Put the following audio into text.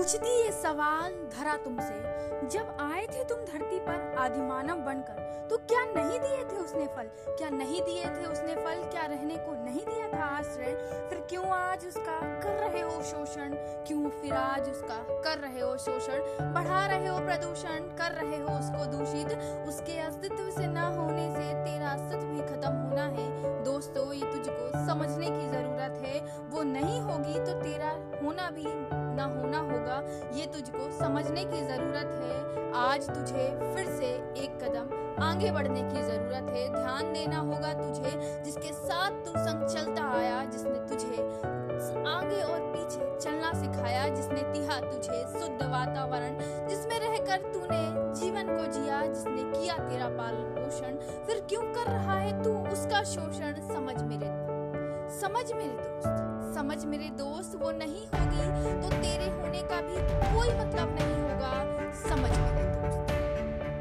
पूछती ये सवाल धरा तुमसे। जब आए थे तुम धरती पर आदिमानव बनकर तो क्या नहीं दिए थे उसने फल? क्या नहीं दिए थे उसने फल? क्या रहने को नहीं दिया था आश्रय? फिर क्यों आज उसका कर रहे हो शोषण? क्यों फिर आज उसका कर रहे हो शोषण? बढ़ा रहे हो प्रदूषण? कर रहे हो उसको दूषित? उसके अस्तित्व से न होने से तेरा अस्तित्व भी खत्म होना है। दोस्तों, ये तुझको समझने की ज़रूरत है। वो नहीं होगी तो तेरा होना भी ना होना होगा। समझने की ज़रूरत है। आज तुझे फिर से एक कदम आगे बढ़ने की ज़रूरत है। ध्यान देना होगा तुझे, जिसके साथ तू संग चलता आया, जिसने तुझे आगे और पीछे चलना सिखाया, जिसने दिया तुझे शुद्ध वातावरण, जिसमें रहकर तूने जीवन को जिया, जिसने किया तेरा पालन पोषण। फिर क्यों कर रहा है तू उसका शोषण? समझ मेरे समझ मेरे दोस्त, समझ मेरे दोस्त, वो नहीं होगी तो तेरे होने